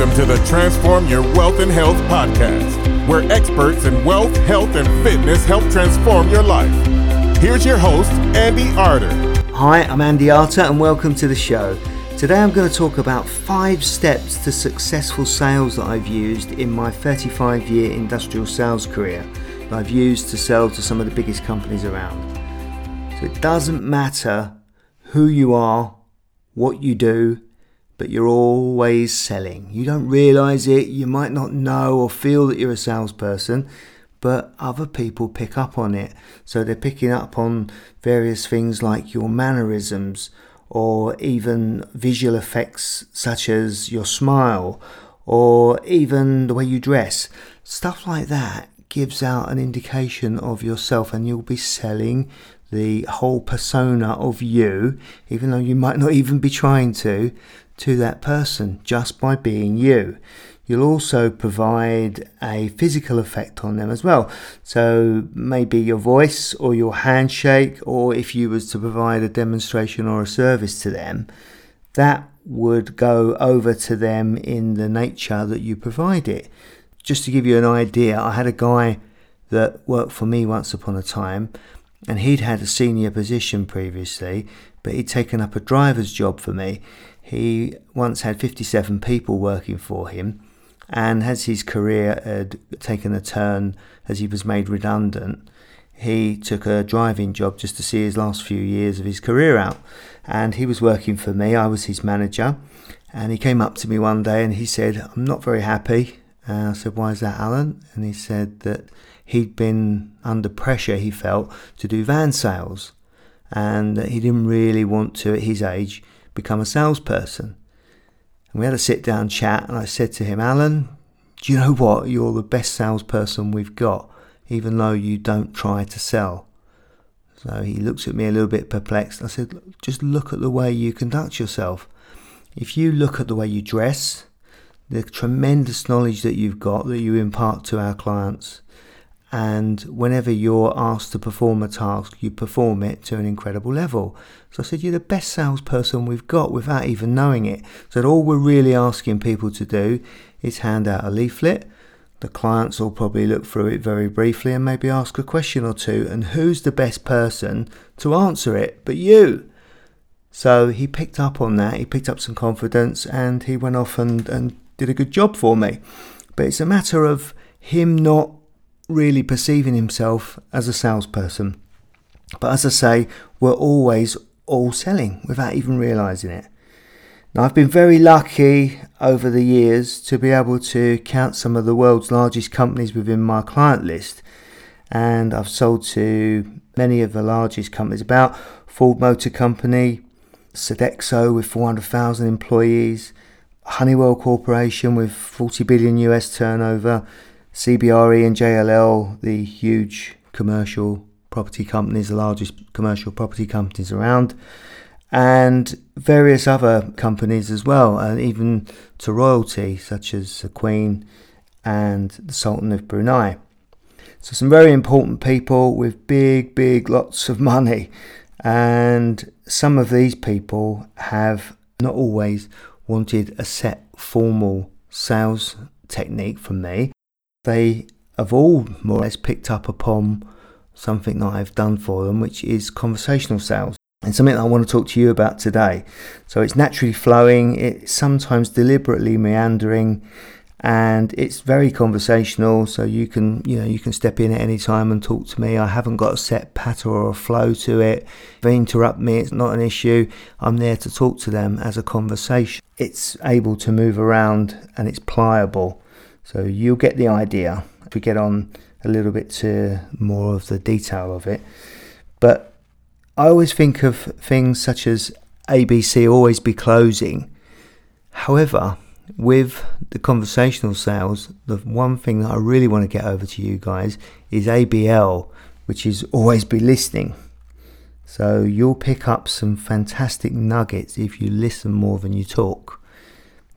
Welcome to the Transform Your Wealth and Health podcast, where experts in wealth, health, and fitness help transform your life. Here's your host, Andy Arter. Hi, I'm Andy Arter, and welcome to the show. Today I'm going to talk about five steps to successful sales that I've used in my 35 year industrial sales career that I've used to sell to some of the biggest companies around. So it doesn't matter who you are, what you do, but you're always selling. You don't realize it, you might not know or feel that you're a salesperson, but other people pick up on it. So they're picking up on various things like your mannerisms or even visual effects such as your smile or even the way you dress. Stuff like that gives out an indication of yourself and you'll be selling the whole persona of you, even though you might not even be trying to, to that person just by being you. You'll also provide a physical effect on them as well. So maybe your voice or your handshake, or if you was to provide a demonstration or a service to them, that would go over to them in the nature that you provide it. Just to give you an idea, I had a guy that worked for me once upon a time, and he'd had a senior position previously, but he'd taken up a driver's job for me. He once had 57 people working for him, and as his career had taken a turn as he was made redundant, he took a driving job just to see his last few years of his career out. And he was working for me, I was his manager. And he came up to me one day and he said, I'm not very happy. And I said, Why is that, Alan? And he said that he'd been under pressure, he felt, to do van sales. And that he didn't really want to, at his age, become a salesperson. And we had a sit down chat, and I said to him, Alan, do you know what? You're the best salesperson we've got, even though you don't try to sell. So he looks at me a little bit perplexed. I said, just look at the way you conduct yourself. If you look at the way you dress, the tremendous knowledge that you've got that you impart to our clients, and whenever you're asked to perform a task, you perform it to an incredible level. So I said, You're the best salesperson we've got without even knowing it. So all we're really asking people to do is hand out a leaflet. The clients will probably look through it very briefly and maybe ask a question or two. And who's the best person to answer it but you? So he picked up on that, he picked up some confidence, and he went off and, and did a good job for me. But it's a matter of him not really perceiving himself as a salesperson. But as I say, we're always all selling without even realizing it. Now, I've been very lucky over the years to be able to count some of the world's largest companies within my client list. And I've sold to many of the largest companies, about Ford Motor Company, Sodexo with 400,000 employees, Honeywell Corporation with 40 billion US turnover, CBRE and JLL, the huge commercial property companies, the largest commercial property companies around, and various other companies as well, and even to royalty, such as the Queen and the Sultan of Brunei. So, some very important people with big, big lots of money. And some of these people have not always wanted a set formal sales technique from me. They have all more or less picked up upon something that I've done for them, which is conversational sales. And something that I want to talk to you about today. So it's naturally flowing, it's sometimes deliberately meandering, and it's very conversational. So you can, you know, you can step in at any time and talk to me. I haven't got a set patter or a flow to it. If they interrupt me, it's not an issue. I'm there to talk to them as a conversation. It's able to move around and it's pliable. So you'll get the idea. If we get on a little bit to more of the detail of it. But I always think of things such as ABC always be closing. However, with the conversational sales, the one thing that I really want to get over to you guys is ABL, which is always be listening. So you'll pick up some fantastic nuggets if you listen more than you talk.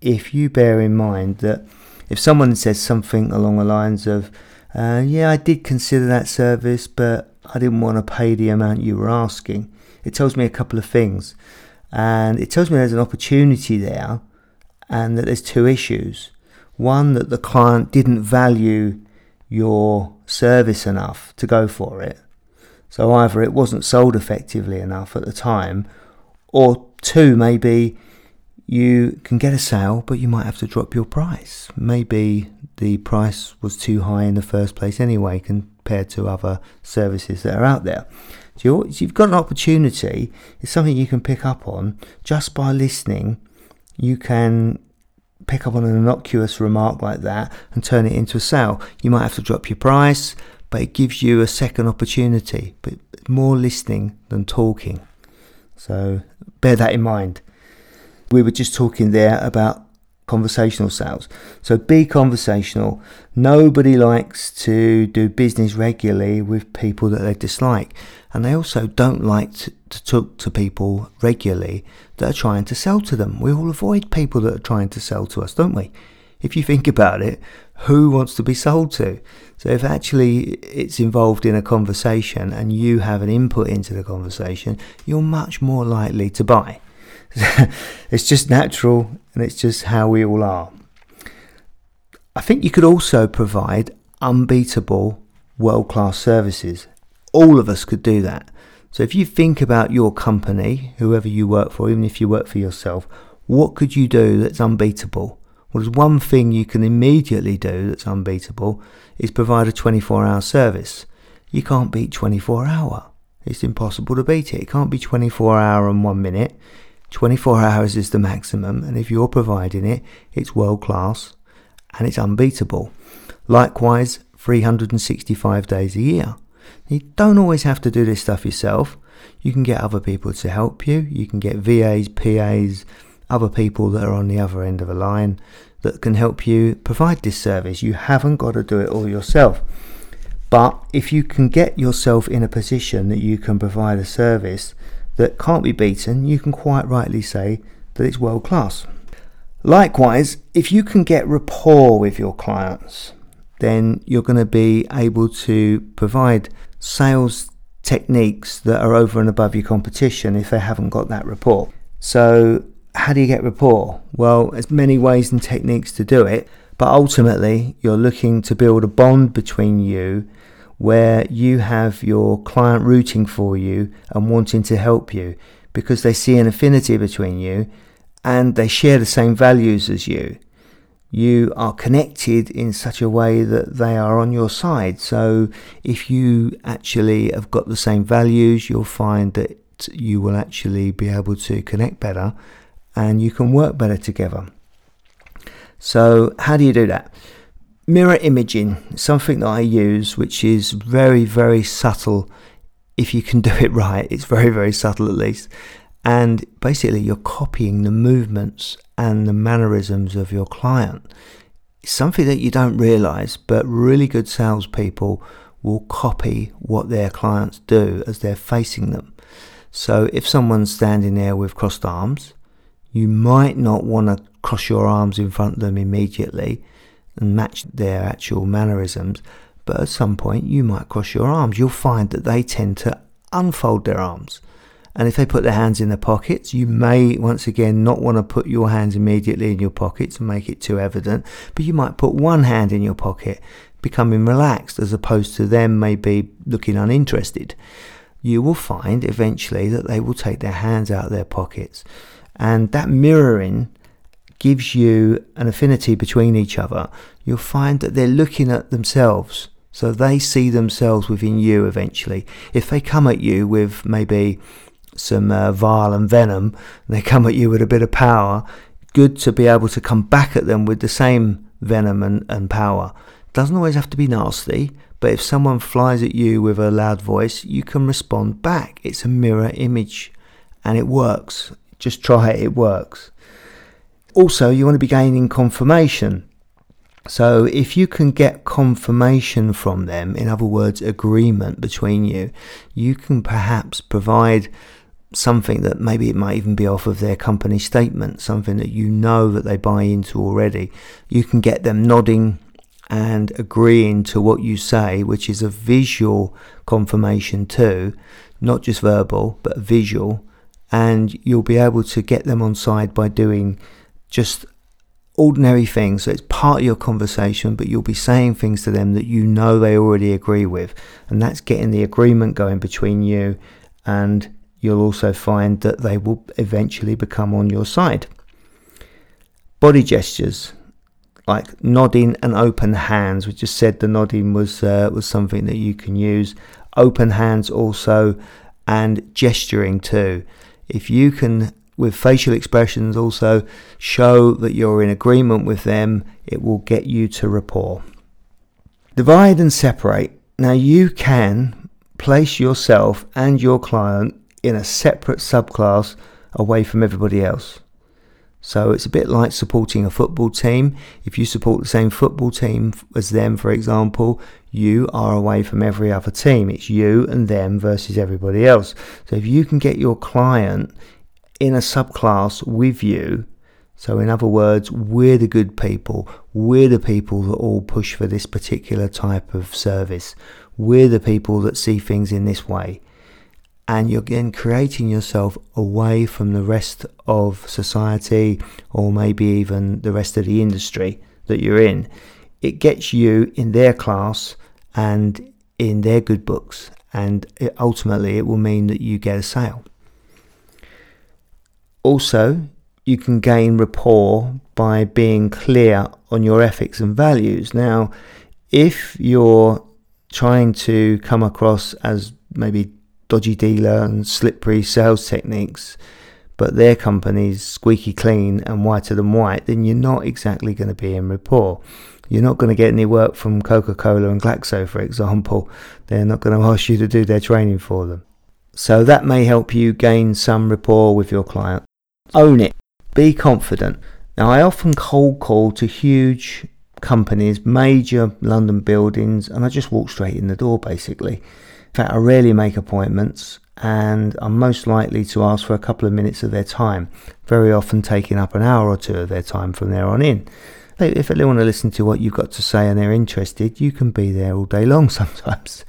If you bear in mind that if someone says something along the lines of, uh, yeah, I did consider that service, but I didn't want to pay the amount you were asking. It tells me a couple of things. And it tells me there's an opportunity there. And that there's two issues. One, that the client didn't value your service enough to go for it. So either it wasn't sold effectively enough at the time, or two, maybe you can get a sale, but you might have to drop your price. Maybe the price was too high in the first place anyway, compared to other services that are out there. So you've got an opportunity. It's something you can pick up on just by listening. You can pick up on an innocuous remark like that and turn it into a sale. You might have to drop your price, but it gives you a second opportunity. But more listening than talking. So bear that in mind. We were just talking there about conversational sales. So be conversational. Nobody likes to do business regularly with people that they dislike. And they also don't like to, talk to people regularly that are trying to sell to them. We all avoid people that are trying to sell to us, don't we? If you think about it, who wants to be sold to? So if actually it's involved in a conversation and you have an input into the conversation, you're much more likely to buy. it's just natural and it's just how we all are. I think you could also provide unbeatable world class services. All of us could do that. So if you think about your company, whoever you work for, even if you work for yourself, what could you do that's unbeatable? Well, there's one thing you can immediately do that's unbeatable is provide a 24 hour service. You can't beat 24 hour. It's impossible to beat it. It can't be 24 hour and one minute. 24 hours is the maximum, and if you're providing it, it's world class and it's unbeatable. Likewise, 365 days a year. You don't always have to do this stuff yourself. You can get other people to help you. You can get VAs, PAs, other people that are on the other end of a line that can help you provide this service. You haven't got to do it all yourself. But if you can get yourself in a position that you can provide a service that can't be beaten, you can quite rightly say that it's world class. Likewise, if you can get rapport with your clients, then you're going to be able to provide sales techniques that are over and above your competition if they haven't got that rapport. So, how do you get rapport? Well, there's many ways and techniques to do it, but ultimately, you're looking to build a bond between you where you have your client rooting for you and wanting to help you because they see an affinity between you and they share the same values as you. You are connected in such a way that they are on your side. So, if you actually have got the same values, you'll find that you will actually be able to connect better and you can work better together. So, how do you do that? Mirror imaging, something that I use, which is very, very subtle. If you can do it right, it's very, very subtle at least. And basically, you're copying the movements and the mannerisms of your client. It's something that you don't realize, but really good salespeople will copy what their clients do as they're facing them. So if someone's standing there with crossed arms, you might not want to cross your arms in front of them immediately and match their actual mannerisms. But at some point, you might cross your arms. You'll find that they tend to unfold their arms. And if they put their hands in their pockets, you may once again not want to put your hands immediately in your pockets and make it too evident, but you might put one hand in your pocket, becoming relaxed as opposed to them maybe looking uninterested. You will find eventually that they will take their hands out of their pockets. And that mirroring gives you an affinity between each other, you'll find that they're looking at themselves. So they see themselves within you eventually. If they come at you with maybe some uh, vile and venom, and they come at you with a bit of power, good to be able to come back at them with the same venom and, and power. Doesn't always have to be nasty, but if someone flies at you with a loud voice, you can respond back. It's a mirror image and it works. Just try it, it works also, you want to be gaining confirmation. So, if you can get confirmation from them, in other words, agreement between you, you can perhaps provide something that maybe it might even be off of their company statement, something that you know that they buy into already. You can get them nodding and agreeing to what you say, which is a visual confirmation too, not just verbal, but visual. And you'll be able to get them on side by doing just ordinary things. So it's part of your conversation, but you'll be saying things to them that you know they already agree with. And that's getting the agreement going between you. And you'll also find that they will eventually become on your side. Body gestures like nodding and open hands. We just said the nodding was uh, was something that you can use. Open hands also, and gesturing too. If you can, with facial expressions, also show that you're in agreement with them, it will get you to rapport. Divide and separate. Now you can place yourself and your client in a separate subclass away from everybody else. So it's a bit like supporting a football team. If you support the same football team as them, for example, you are away from every other team. It's you and them versus everybody else. So if you can get your client in a subclass with you, so in other words, we're the good people, we're the people that all push for this particular type of service, we're the people that see things in this way. And you're then creating yourself away from the rest of society or maybe even the rest of the industry that you're in. It gets you in their class and in their good books, and it, ultimately it will mean that you get a sale. Also, you can gain rapport by being clear on your ethics and values. Now, if you're trying to come across as maybe dodgy dealer and slippery sales techniques, but their company's squeaky clean and whiter than white, then you're not exactly going to be in rapport. You're not going to get any work from Coca Cola and Glaxo, for example. They're not going to ask you to do their training for them. So that may help you gain some rapport with your client. Own it. Be confident. Now, I often cold call to huge companies, major London buildings, and I just walk straight in the door basically In fact, I rarely make appointments and I'm most likely to ask for a couple of minutes of their time, very often taking up an hour or two of their time from there on in. If they want to listen to what you've got to say and they're interested, you can be there all day long sometimes.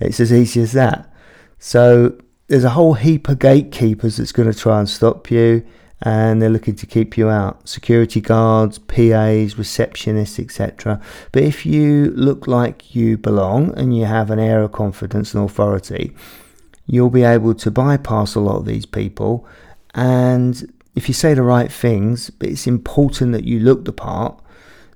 It's as easy as that. So there's a whole heap of gatekeepers that's going to try and stop you and they're looking to keep you out. Security guards, PAs, receptionists, etc. But if you look like you belong and you have an air of confidence and authority, you'll be able to bypass a lot of these people. And if you say the right things, but it's important that you look the part,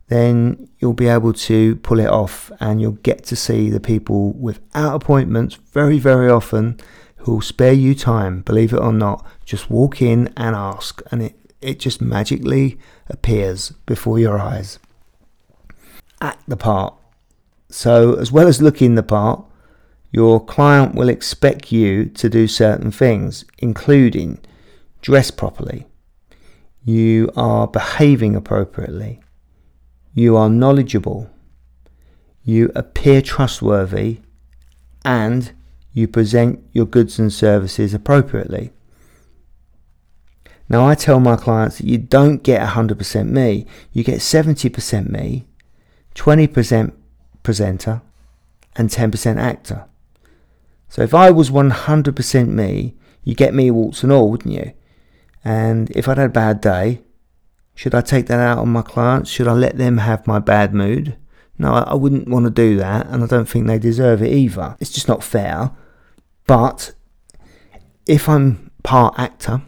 then you'll be able to pull it off and you'll get to see the people without appointments very, very often who'll spare you time, believe it or not. Just walk in and ask, and it, it just magically appears before your eyes. Act the part. So, as well as looking the part, your client will expect you to do certain things, including dress properly, you are behaving appropriately, you are knowledgeable, you appear trustworthy, and you present your goods and services appropriately. Now, I tell my clients that you don't get 100% me, you get 70% me, 20% presenter, and 10% actor. So if I was 100% me, you get me warts and all, wouldn't you? And if I'd had a bad day, should I take that out on my clients? Should I let them have my bad mood? No, I wouldn't want to do that, and I don't think they deserve it either. It's just not fair. But if I'm part actor,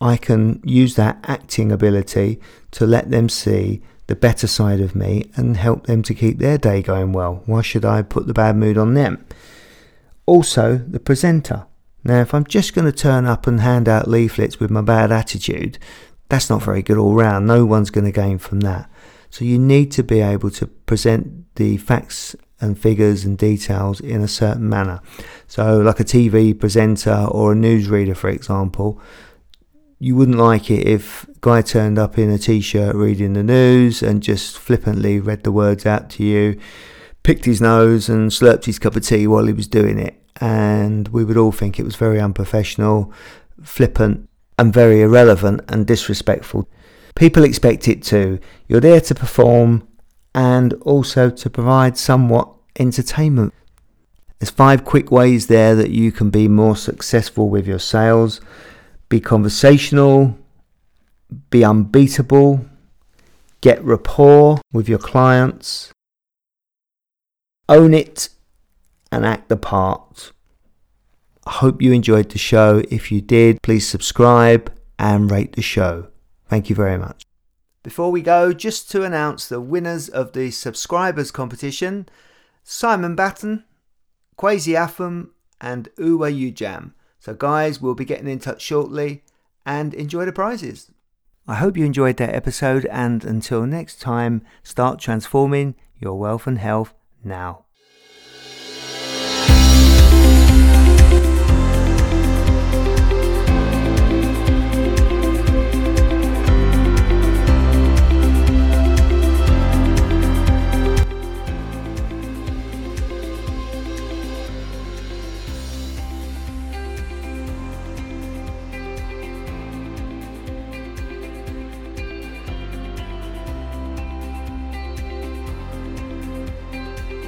I can use that acting ability to let them see the better side of me and help them to keep their day going well. Why should I put the bad mood on them? Also, the presenter. Now, if I'm just going to turn up and hand out leaflets with my bad attitude, that's not very good all round. No one's going to gain from that. So you need to be able to present the facts and figures and details in a certain manner. So, like a TV presenter or a newsreader, for example, you wouldn't like it if guy turned up in a t-shirt reading the news and just flippantly read the words out to you, picked his nose and slurped his cup of tea while he was doing it, and we would all think it was very unprofessional, flippant, and very irrelevant and disrespectful. People expect it too. You're there to perform and also to provide somewhat entertainment. There's five quick ways there that you can be more successful with your sales. Be conversational, be unbeatable, get rapport with your clients, own it, and act the part. I hope you enjoyed the show. If you did, please subscribe and rate the show. Thank you very much. Before we go, just to announce the winners of the subscribers competition Simon Batten, Quasi Afam, and Uwe Ujam. So, guys, we'll be getting in touch shortly and enjoy the prizes. I hope you enjoyed that episode, and until next time, start transforming your wealth and health now.